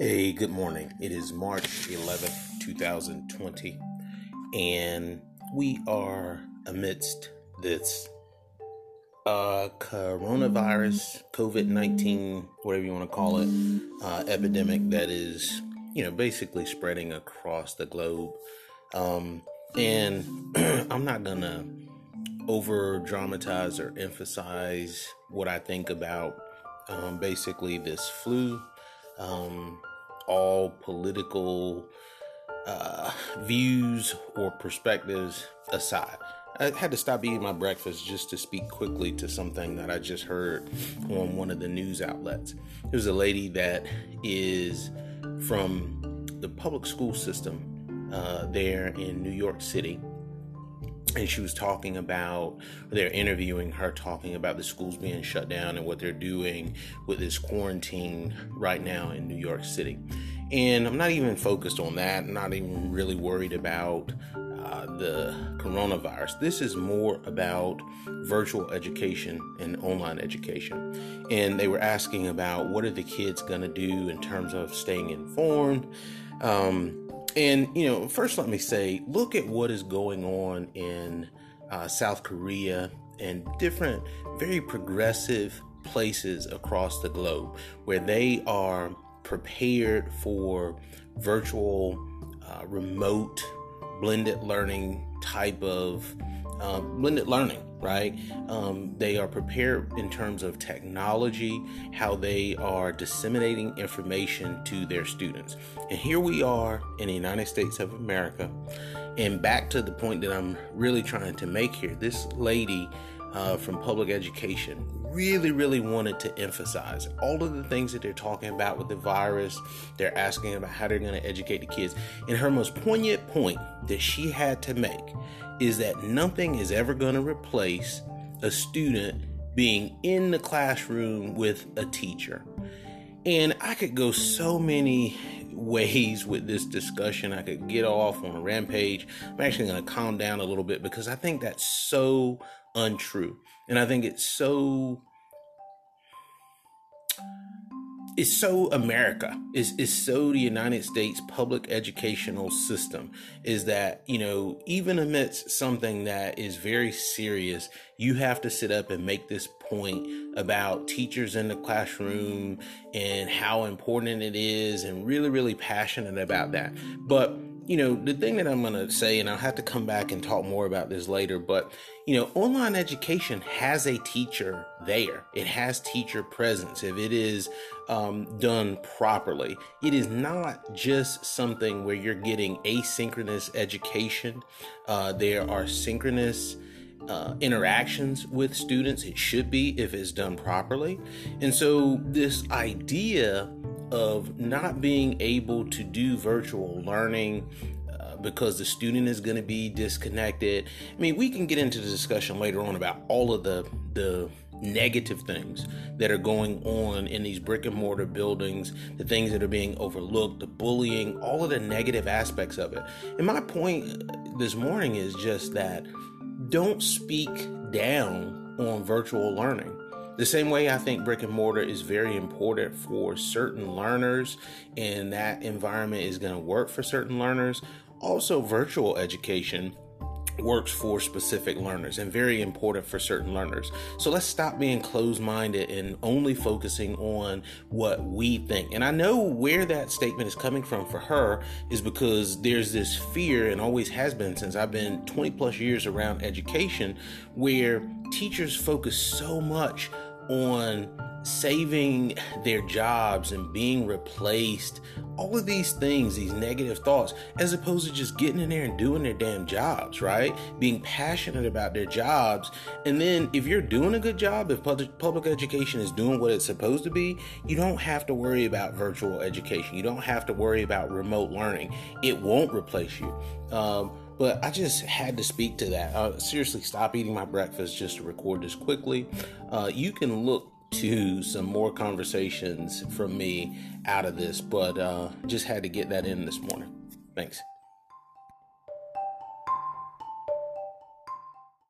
Hey, good morning. It is March 11th, 2020, and we are amidst this uh, coronavirus, COVID 19, whatever you want to call it, uh, epidemic that is, you know, basically spreading across the globe. Um, and I'm not going to over dramatize or emphasize what I think about um, basically this flu um, all political uh, views or perspectives aside. I had to stop eating my breakfast just to speak quickly to something that I just heard on one of the news outlets. There's a lady that is from the public school system uh, there in New York City and she was talking about they're interviewing her talking about the schools being shut down and what they're doing with this quarantine right now in New York City. And I'm not even focused on that, I'm not even really worried about uh, the coronavirus. This is more about virtual education and online education. And they were asking about what are the kids going to do in terms of staying informed. Um, and, you know, first let me say look at what is going on in uh, South Korea and different, very progressive places across the globe where they are prepared for virtual, uh, remote, blended learning type of uh, blended learning right? Um, they are prepared in terms of technology, how they are disseminating information to their students. And here we are in the United States of America. And back to the point that I'm really trying to make here this lady uh, from public education really, really wanted to emphasize all of the things that they're talking about with the virus. They're asking about how they're going to educate the kids. And her most poignant point that she had to make is that nothing is ever going to replace a student being in the classroom with a teacher. And I could go so many ways with this discussion. I could get off on a rampage. I'm actually going to calm down a little bit because I think that's so untrue. And I think it's so it's so America. It's, it's so the United States public educational system is that, you know, even amidst something that is very serious, you have to sit up and make this point about teachers in the classroom and how important it is and really, really passionate about that. But you know, the thing that I'm going to say, and I'll have to come back and talk more about this later, but, you know, online education has a teacher there. It has teacher presence if it is um, done properly. It is not just something where you're getting asynchronous education, uh, there are synchronous. Uh, interactions with students. It should be if it's done properly. And so, this idea of not being able to do virtual learning uh, because the student is going to be disconnected. I mean, we can get into the discussion later on about all of the the negative things that are going on in these brick and mortar buildings, the things that are being overlooked, the bullying, all of the negative aspects of it. And my point this morning is just that don't speak down on virtual learning the same way I think brick and mortar is very important for certain learners, and that environment is going to work for certain learners. Also, virtual education works for specific learners and very important for certain learners. So let's stop being closed minded and only focusing on what we think. And I know where that statement is coming from for her is because there's this fear and always has been since I've been 20 plus years around education where teachers focus so much on saving their jobs and being replaced, all of these things, these negative thoughts, as opposed to just getting in there and doing their damn jobs, right? Being passionate about their jobs. And then if you're doing a good job, if public, education is doing what it's supposed to be, you don't have to worry about virtual education. You don't have to worry about remote learning. It won't replace you. Um, but I just had to speak to that. Uh, seriously, stop eating my breakfast just to record this quickly. Uh, you can look to some more conversations from me out of this, but uh, just had to get that in this morning. Thanks.